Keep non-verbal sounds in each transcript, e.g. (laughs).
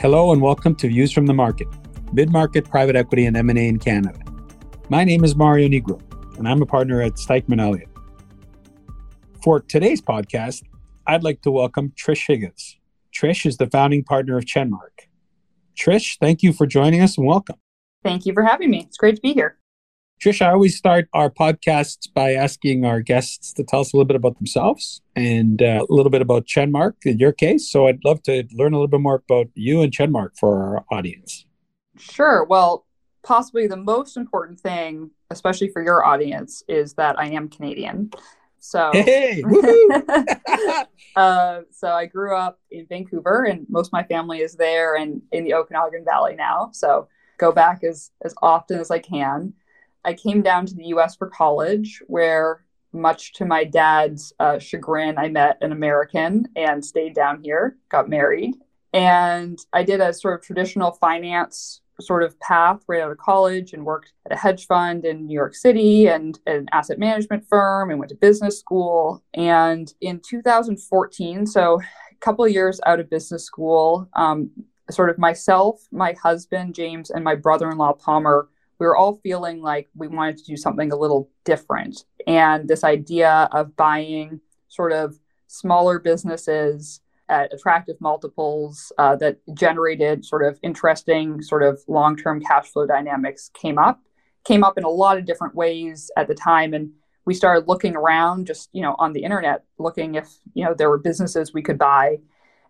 Hello and welcome to Views from the Market, mid-market private equity and M&A in Canada. My name is Mario Nigro, and I'm a partner at Stikeman Elliott. For today's podcast, I'd like to welcome Trish Higgins. Trish is the founding partner of Chenmark. Trish, thank you for joining us and welcome. Thank you for having me. It's great to be here. Trish, I always start our podcasts by asking our guests to tell us a little bit about themselves and uh, a little bit about Chenmark in your case. So I'd love to learn a little bit more about you and Chenmark for our audience. Sure. Well, possibly the most important thing, especially for your audience, is that I am Canadian. So, hey, (laughs) (laughs) uh, so I grew up in Vancouver, and most of my family is there and in the Okanagan Valley now. So, go back as as often as I can. I came down to the US for college, where, much to my dad's uh, chagrin, I met an American and stayed down here, got married. And I did a sort of traditional finance sort of path right out of college and worked at a hedge fund in New York City and an asset management firm and went to business school. And in 2014, so a couple years out of business school, um, sort of myself, my husband, James, and my brother in law, Palmer, we were all feeling like we wanted to do something a little different. And this idea of buying sort of smaller businesses at attractive multiples uh, that generated sort of interesting, sort of long term cash flow dynamics came up, came up in a lot of different ways at the time. And we started looking around just, you know, on the internet, looking if, you know, there were businesses we could buy.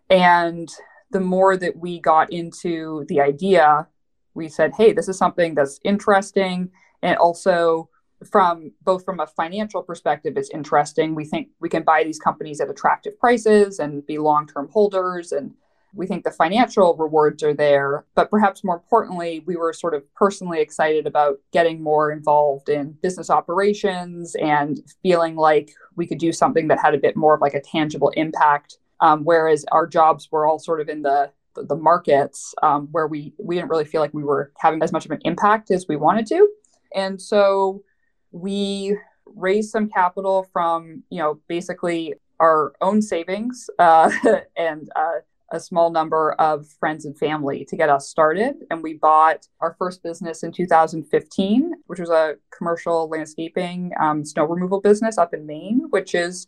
And the more that we got into the idea, we said, hey, this is something that's interesting. And also, from both from a financial perspective, it's interesting. We think we can buy these companies at attractive prices and be long term holders. And we think the financial rewards are there. But perhaps more importantly, we were sort of personally excited about getting more involved in business operations and feeling like we could do something that had a bit more of like a tangible impact. Um, whereas our jobs were all sort of in the the, the markets um, where we we didn't really feel like we were having as much of an impact as we wanted to, and so we raised some capital from you know basically our own savings uh, (laughs) and uh, a small number of friends and family to get us started. And we bought our first business in 2015, which was a commercial landscaping um, snow removal business up in Maine, which is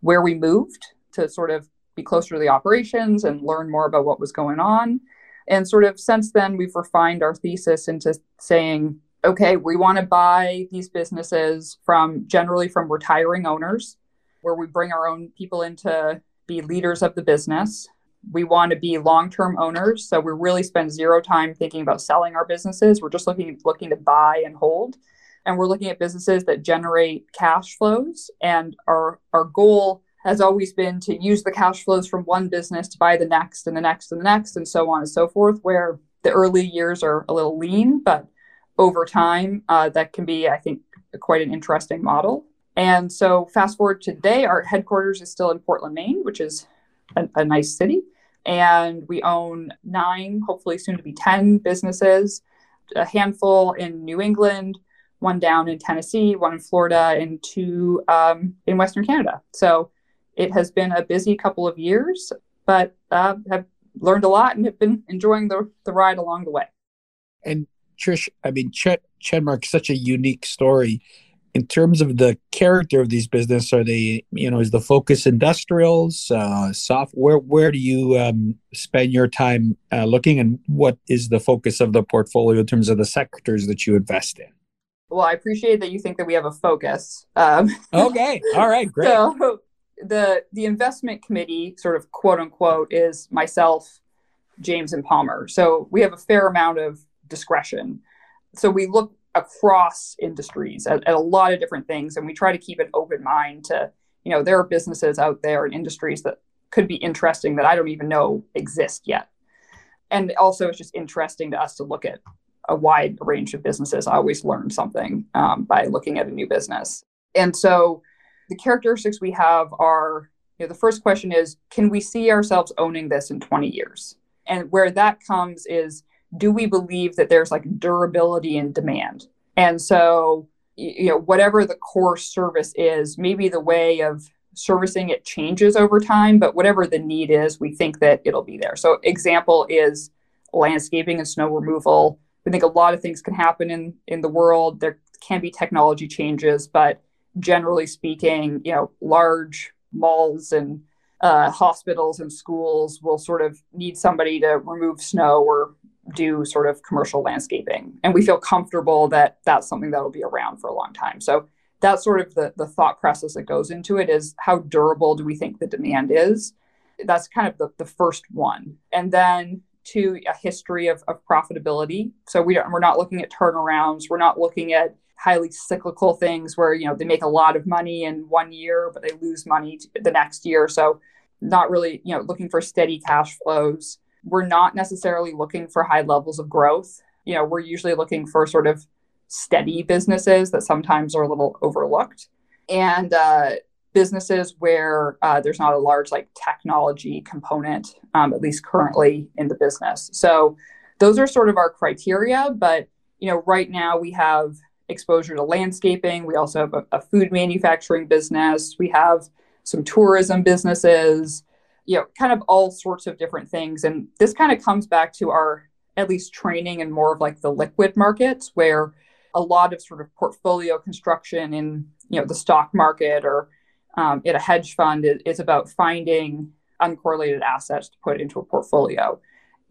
where we moved to sort of be closer to the operations and learn more about what was going on. And sort of since then, we've refined our thesis into saying, okay, we want to buy these businesses from generally from retiring owners, where we bring our own people in to be leaders of the business. We want to be long-term owners, so we really spend zero time thinking about selling our businesses. We're just looking looking to buy and hold, and we're looking at businesses that generate cash flows. And our our goal has always been to use the cash flows from one business to buy the next and the next and the next and so on and so forth where the early years are a little lean but over time uh, that can be i think quite an interesting model. And so fast forward to today our headquarters is still in portland maine which is a, a nice city. And we own nine hopefully soon to be 10 businesses a handful in new england one down in tennessee one in florida and two um, in western canada. So it has been a busy couple of years, but uh, have learned a lot and have been enjoying the, the ride along the way. And Trish, I mean, Ch- Chenmark, such a unique story. In terms of the character of these business, are they, you know, is the focus industrials, uh, software? Where do you um, spend your time uh, looking, and what is the focus of the portfolio in terms of the sectors that you invest in? Well, I appreciate that you think that we have a focus. Um, okay, all right, (laughs) great. So, the the investment committee, sort of quote unquote, is myself, James, and Palmer. So we have a fair amount of discretion. So we look across industries at, at a lot of different things, and we try to keep an open mind to, you know, there are businesses out there and industries that could be interesting that I don't even know exist yet. And also, it's just interesting to us to look at a wide range of businesses. I always learn something um, by looking at a new business. And so the characteristics we have are you know, the first question is can we see ourselves owning this in 20 years? And where that comes is do we believe that there's like durability and demand? And so, you know, whatever the core service is, maybe the way of servicing it changes over time, but whatever the need is, we think that it'll be there. So, example is landscaping and snow removal. We think a lot of things can happen in in the world. There can be technology changes, but generally speaking, you know, large malls and uh, hospitals and schools will sort of need somebody to remove snow or do sort of commercial landscaping. And we feel comfortable that that's something that will be around for a long time. So that's sort of the, the thought process that goes into it is how durable do we think the demand is? That's kind of the, the first one. And then to a history of, of profitability. So we don't, we're not looking at turnarounds. We're not looking at highly cyclical things where, you know, they make a lot of money in one year, but they lose money the next year. So not really, you know, looking for steady cash flows. We're not necessarily looking for high levels of growth. You know, we're usually looking for sort of steady businesses that sometimes are a little overlooked and uh, businesses where uh, there's not a large like technology component um, at least currently in the business so those are sort of our criteria but you know right now we have exposure to landscaping. We also have a, a food manufacturing business. We have some tourism businesses you know kind of all sorts of different things. And this kind of comes back to our at least training and more of like the liquid markets where a lot of sort of portfolio construction in you know the stock market or um, in a hedge fund is, is about finding uncorrelated assets to put into a portfolio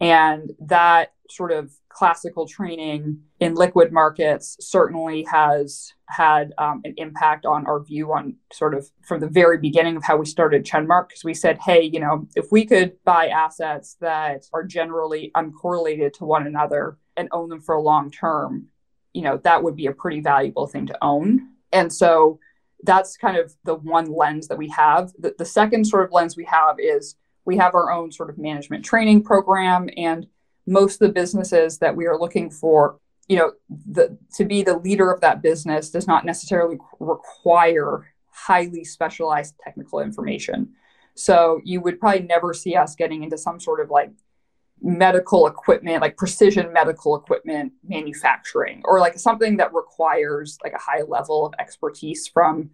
and that sort of classical training in liquid markets certainly has had um, an impact on our view on sort of from the very beginning of how we started Chenmark because we said, hey, you know, if we could buy assets that are generally uncorrelated to one another and own them for a long term, you know, that would be a pretty valuable thing to own. And so that's kind of the one lens that we have. The, the second sort of lens we have is we have our own sort of management training program and most of the businesses that we are looking for you know the, to be the leader of that business does not necessarily require highly specialized technical information. So you would probably never see us getting into some sort of like medical equipment, like precision medical equipment manufacturing, or like something that requires like a high level of expertise from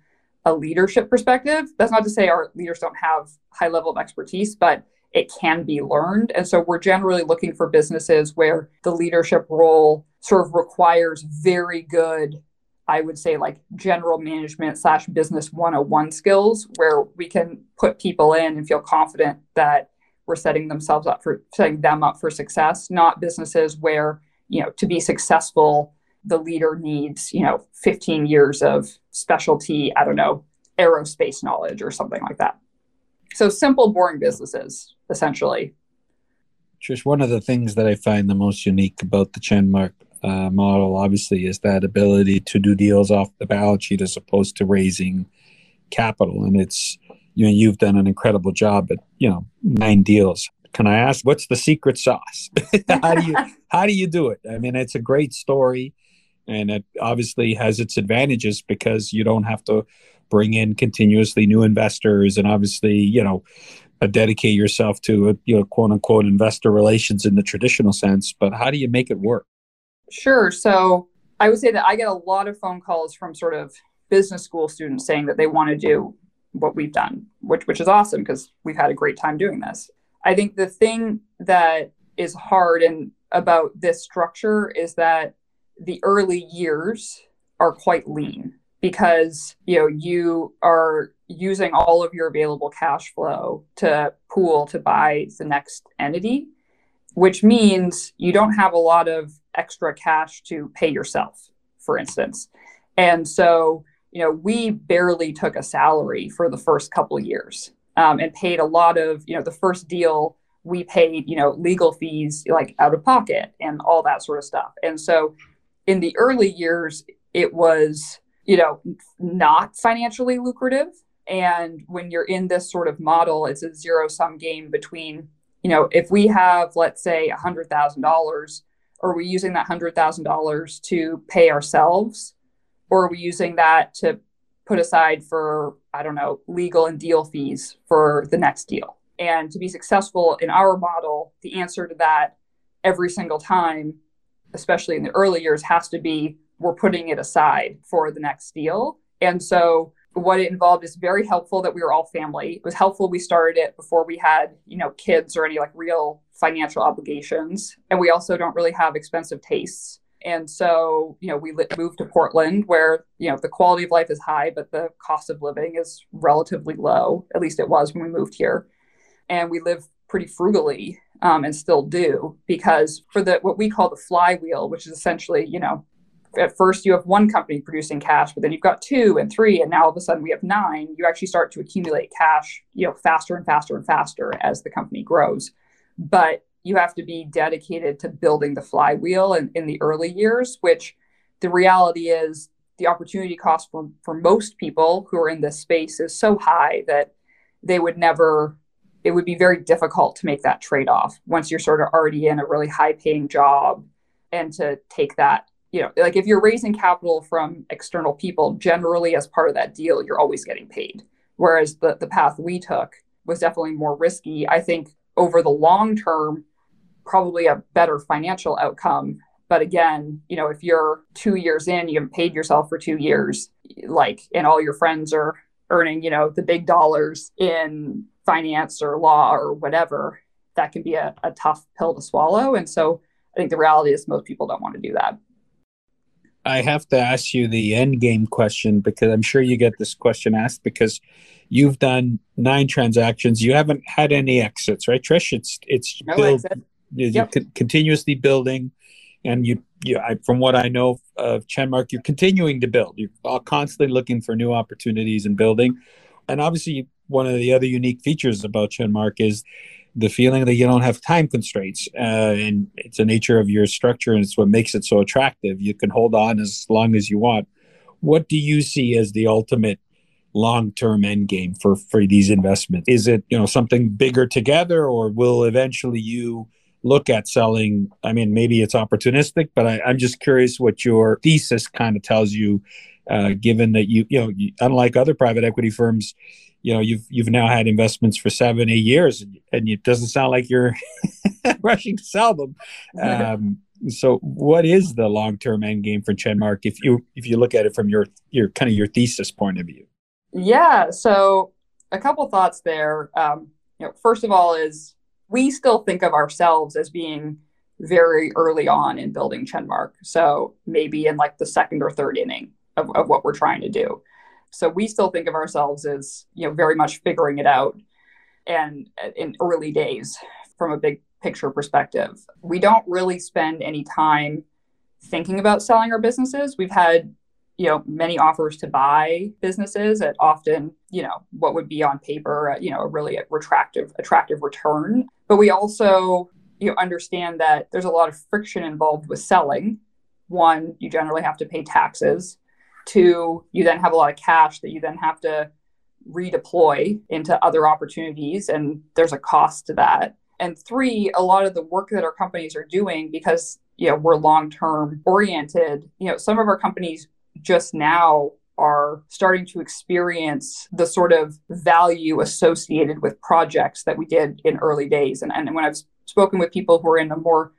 a leadership perspective. That's not to say our leaders don't have high level of expertise, but it can be learned. And so we're generally looking for businesses where the leadership role sort of requires very good, I would say, like general management slash business 101 skills, where we can put people in and feel confident that we're setting themselves up for setting them up for success, not businesses where, you know, to be successful, the leader needs, you know, 15 years of specialty, I don't know, aerospace knowledge or something like that. So simple, boring businesses, essentially. Trish, one of the things that I find the most unique about the Chenmark uh, model, obviously, is that ability to do deals off the balance sheet as opposed to raising capital. And it's you know you've done an incredible job at you know nine deals can i ask what's the secret sauce (laughs) how do you how do you do it i mean it's a great story and it obviously has its advantages because you don't have to bring in continuously new investors and obviously you know uh, dedicate yourself to a, you know quote unquote investor relations in the traditional sense. But how do you make it work? Sure. So i would say that i get a lot of phone calls from sort of business school students saying that they want to do what we've done, which which is awesome because we've had a great time doing this. I think the thing that is hard and about this structure is that the early years are quite lean because you know you are using all of your available cash flow to pool to buy the next entity which means you don't have a lot of extra cash to pay yourself for instance and so you know, we barely took a salary for the first couple years um, and paid a lot of, you know, the first deal we paid, you know, legal fees like out of pocket and all that sort of stuff. And so in the early years, it was, you know, not financially lucrative. And when you're in this sort of model, it's a zero sum game between, you know, if we have, let's say, $100,000, are we using that $100,000 to pay ourselves? or are we using that to put aside for i don't know legal and deal fees for the next deal and to be successful in our model the answer to that every single time especially in the early years has to be we're putting it aside for the next deal and so what it involved is very helpful that we were all family. It was helpful we started it before we had, you know, kids or any like real financial obligations. And we also don't really have expensive tastes. And so, you know, we moved to Portland where, you know, the quality of life is high, but the cost of living is relatively low. At least it was when we moved here. And we live pretty frugally um, and still do because for the what we call the flywheel, which is essentially, you know, at first you have one company producing cash, but then you've got two and three, and now all of a sudden we have nine. You actually start to accumulate cash, you know, faster and faster and faster as the company grows. But you have to be dedicated to building the flywheel in, in the early years, which the reality is the opportunity cost for, for most people who are in this space is so high that they would never it would be very difficult to make that trade-off once you're sort of already in a really high paying job and to take that you know like if you're raising capital from external people generally as part of that deal you're always getting paid. Whereas the the path we took was definitely more risky. I think over the long term probably a better financial outcome. But again you know if you're two years in you haven't paid yourself for two years like and all your friends are earning you know the big dollars in finance or law or whatever that can be a, a tough pill to swallow and so i think the reality is most people don't want to do that I have to ask you the end game question because I'm sure you get this question asked because you've done nine transactions. You haven't had any exits, right, Trish? It's it's no build, you're yep. continuously building, and you, you I, from what I know of Chenmark, you're continuing to build. You're constantly looking for new opportunities and building, and obviously one of the other unique features about Chenmark is the feeling that you don't have time constraints uh, and it's the nature of your structure and it's what makes it so attractive. You can hold on as long as you want. What do you see as the ultimate long-term end game for for these investments? Is it you know something bigger together or will eventually you look at selling? I mean maybe it's opportunistic but I, i'm just curious what your thesis kind of tells you uh, given that you you know unlike other private equity firms you know you've you've now had investments for seven eight years and it doesn't sound like you're (laughs) rushing to sell them. (laughs) Um, so what is the long-term end game for chenmark if you if you look at it from your your kind of your thesis point of view? Yeah so a couple thoughts there. Um, you know first of all is we still think of ourselves as being very early on in building chenmark. So maybe in like the second or third inning of, of what we're trying to do so we still think of ourselves as, you know, very much figuring it out and in early days from a big picture perspective. We don't really spend any time thinking about selling our businesses. We've had, you know, many offers to buy businesses at often, you know, what would be on paper, uh, you know, a really attractive attractive return. But we also, you know, understand that there's a lot of friction involved with selling. One, you generally have to pay taxes. Two, you then have a lot of cash that you then have to redeploy into other opportunities, and there's a cost to that. And three, a lot of the work that our companies are doing because you know we're long term oriented. You know, some of our companies just now are starting to experience the sort of value associated with projects that we did in early days. And, and when I've spoken with people who are in a more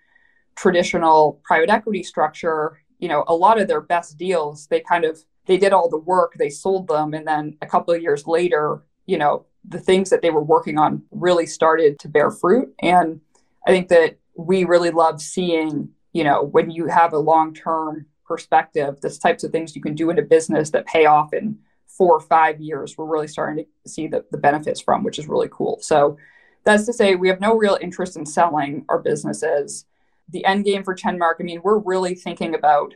traditional private equity structure, you know, a lot of their best deals, they kind of they did all the work, they sold them, and then a couple of years later, you know, the things that they were working on really started to bear fruit. And I think that we really love seeing, you know, when you have a long-term perspective, the types of things you can do in a business that pay off in four or five years, we're really starting to see the, the benefits from, which is really cool. So that's to say we have no real interest in selling our businesses the end game for Chenmark, I mean, we're really thinking about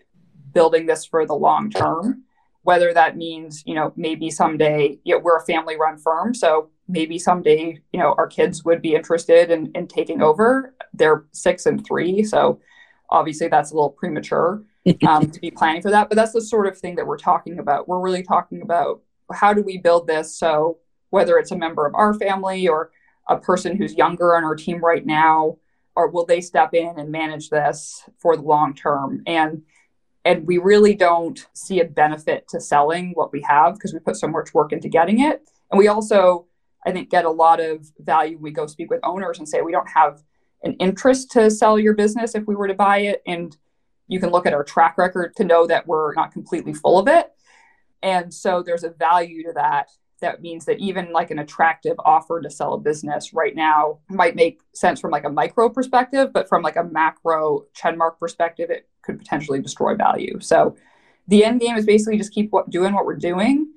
building this for the long term. Whether that means, you know, maybe someday, you know, we're a family run firm. So maybe someday, you know, our kids would be interested in, in taking over. They're six and three. So obviously that's a little premature (laughs) um, to be planning for that. But that's the sort of thing that we're talking about. We're really talking about how do we build this so whether it's a member of our family or a person who's younger on our team right now or will they step in and manage this for the long term? And and we really don't see a benefit to selling what we have because we put so much work into getting it. And we also i think get a lot of value we go speak with owners and say we don't have an interest to sell your business if we were to buy it. And you can look at our track record to know that we're not completely full of it. And so there's a value to that. That means that even like an attractive offer to sell a business right now might make sense from like a micro perspective, but from like a macro Chenmark perspective, it could potentially destroy value. So the end game is basically just keep what, doing what we're doing,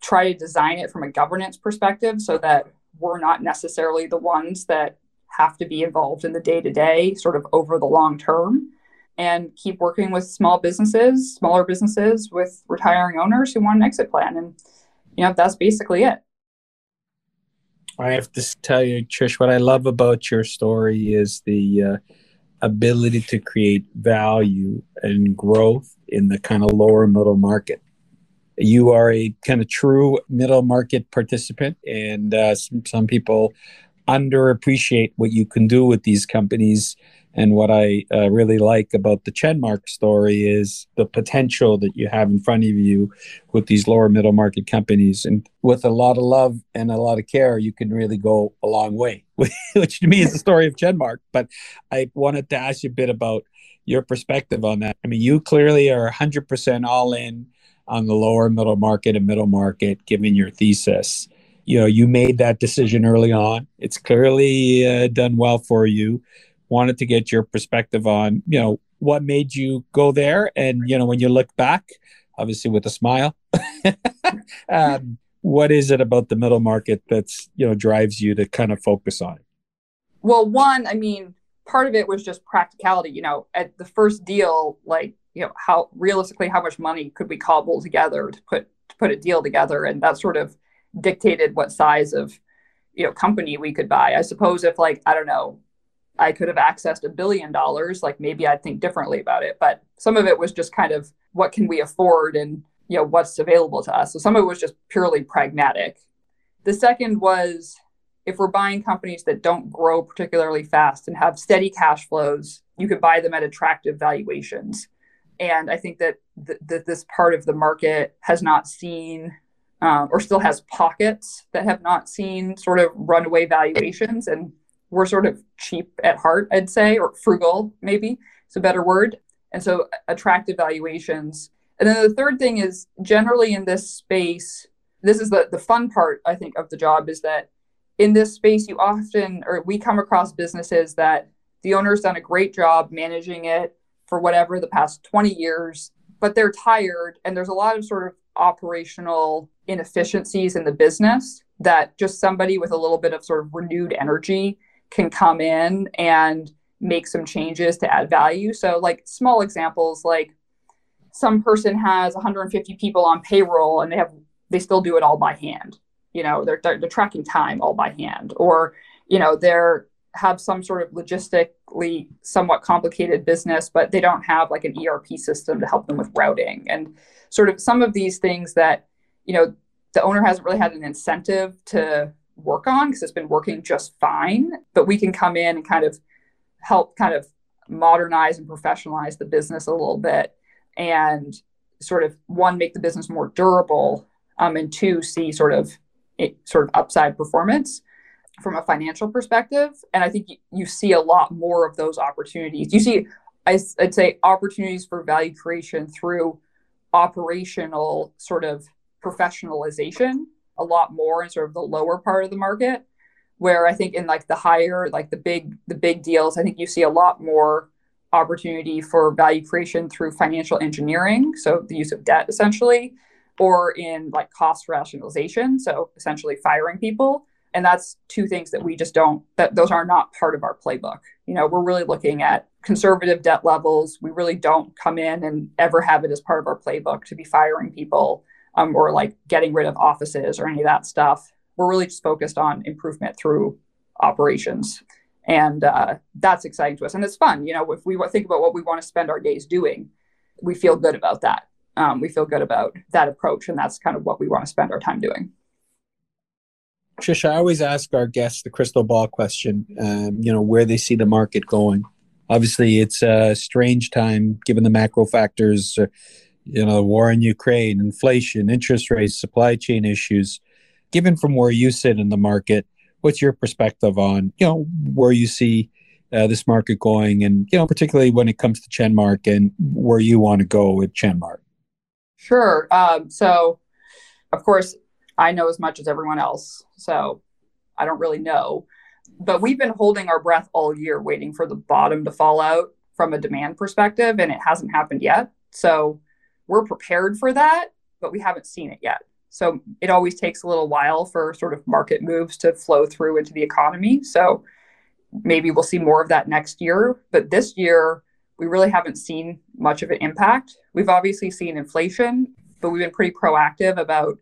try to design it from a governance perspective so that we're not necessarily the ones that have to be involved in the day to day, sort of over the long term, and keep working with small businesses, smaller businesses with retiring owners who want an exit plan. And, you know, that's basically it. I have to tell you, Trish, what I love about your story is the uh, ability to create value and growth in the kind of lower middle market. You are a kind of true middle market participant, and uh, some, some people underappreciate what you can do with these companies. And what I uh, really like about the Chenmark story is the potential that you have in front of you with these lower middle market companies. And with a lot of love and a lot of care, you can really go a long way, (laughs) which to me is the story of Chenmark. But I wanted to ask you a bit about your perspective on that. I mean, you clearly are 100% all in on the lower middle market and middle market, given your thesis you know you made that decision early on. It's clearly uh, done well for you. Wanted to get your perspective on you know what made you go there. And you know when you look back obviously with a smile (laughs) um, what is it about the middle market that's you know drives you to kind of focus on it? Well one i mean part of it was just practicality you know at the first deal like you know how realistically how much money could we cobble together to put to put a deal together? And that sort of dictated what size of you know company we could buy. I suppose if like I don't know, I could have accessed a billion dollars, like maybe I'd think differently about it. But some of it was just kind of what can we afford and you know what's available to us. So some of it was just purely pragmatic. The second was if we're buying companies that don't grow particularly fast and have steady cash flows, you could buy them at attractive valuations. And I think that th- that this part of the market has not seen um, or still has pockets that have not seen sort of runaway valuations. And we're sort of cheap at heart, I'd say, or frugal, maybe it's a better word. And so attractive valuations. And then the third thing is generally in this space, this is the, the fun part, I think, of the job is that in this space, you often, or we come across businesses that the owner's done a great job managing it for whatever the past 20 years, but they're tired. And there's a lot of sort of operational inefficiencies in the business that just somebody with a little bit of sort of renewed energy can come in and make some changes to add value. So, like small examples, like some person has 150 people on payroll and they have they still do it all by hand. You know, they're they're, they're tracking time all by hand, or you know, they're have some sort of logistically somewhat complicated business, but they don't have like an ERP system to help them with routing. And sort of some of these things that you know the owner hasn't really had an incentive to work on because it's been working just fine but we can come in and kind of help kind of modernize and professionalize the business a little bit and sort of one make the business more durable um, and two see sort of it, sort of upside performance from a financial perspective and i think you, see a lot more of those opportunities. You see i'd say opportunities for value creation through operational sort of professionalization a lot more in sort of the lower part of the market where i think in like the higher like the big the big deals i think you see a lot more opportunity for value creation through financial engineering so the use of debt essentially or in like cost rationalization so essentially firing people and that's two things that we just don't that those are not part of our playbook you know we're really looking at conservative debt levels. We really don't come in and ever have it as part of our playbook to be firing people um, or like getting rid of offices or any of that stuff. We're really just focused on improvement through operations. And uh, that's exciting to us. And it's fun. You know, if we think about what we want to spend our days doing, we feel good about that. Um, we feel good about that approach. And that's kind of what we want to spend our time doing. Trisha, I always ask our guests the crystal ball question, um, you know, where they see the market going. Obviously it's a strange time given the macro factors uh, you know war in ukraine inflation interest rates supply chain issues. Given from where you sit in the market what's your perspective on you know where you see uh, this market going and you know particularly when it comes to chenmark and where you want to go with chenmark sure um, so of course, I know as much as everyone else. So I don't really know. But we've been holding our breath all year, waiting for the bottom to fall out from a demand perspective, and it hasn't happened yet. So we're prepared for that, but we haven't seen it yet. So it always takes a little while for sort of market moves to flow through into the economy. So maybe we'll see more of that next year. But this year, we really haven't seen much of an impact. We've obviously seen inflation, but we've been pretty proactive about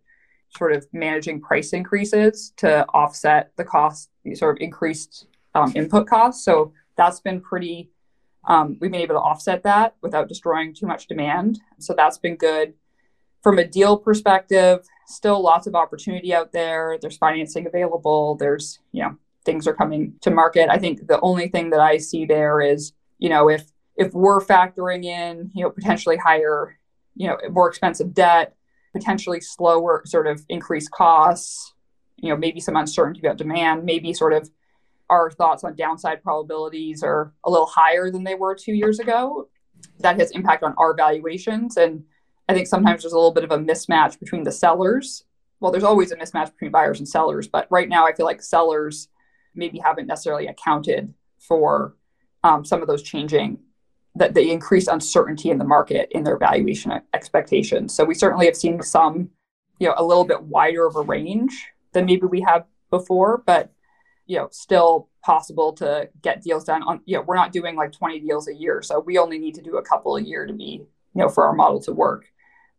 sort of managing price increases to offset the cost, sort of increased um, input costs. So that's been pretty, um, we've been able to offset that without destroying too much demand. So that's been good. From a deal perspective, still lots of opportunity out there. There's financing available. There's, you know, things are coming to market. I think the only thing that I see there is, you know, if if we're factoring in, you know, potentially higher, you know, more expensive debt, potentially slower sort of increased costs, you know, maybe some uncertainty about demand, maybe sort of our thoughts on downside probabilities are a little higher than they were two years ago. That has impact on our valuations. And I think sometimes there's a little bit of a mismatch between the sellers. Well, there's always a mismatch between buyers and sellers, but right now I feel like sellers maybe haven't necessarily accounted for um, some of those changing that the increased uncertainty in the market in their valuation expectations. So we certainly have seen some, you know, a little bit wider of a range than maybe we have before, but you know, still possible to get deals done on, you know, we're not doing like 20 deals a year. So we only need to do a couple a year to be, you know, for our model to work.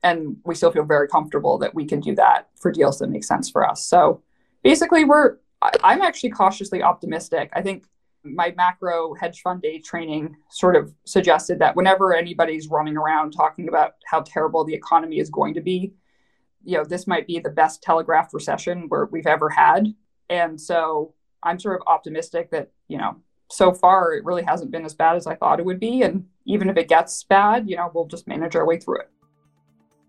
And we still feel very comfortable that we can do that for deals that make sense for us. So basically we're I'm actually cautiously optimistic. I think my macro hedge fund day training sort of suggested that whenever anybody's running around talking about how terrible the economy is going to be, you know, this might be the best telegraphed recession where we've ever had. And so I'm sort of optimistic that, you know, so far it really hasn't been as bad as I thought it would be. And even if it gets bad, you know, we'll just manage our way through it.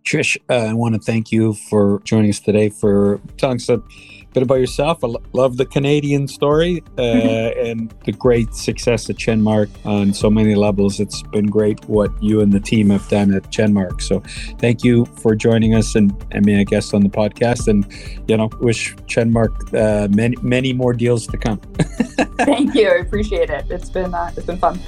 Trish, uh, I want to thank you for joining us today for telling us a bit about yourself. I love the Canadian story uh, mm-hmm. (laughs) and the great success at Chenmark on so many levels. It's been great what you and the team have done at Chenmark. So thank you for joining us and, and being a guest on the podcast. And, you know, wish Chenmark uh, many, many more deals to come. (laughs) thank you. I appreciate it. It's been, uh, it's been fun.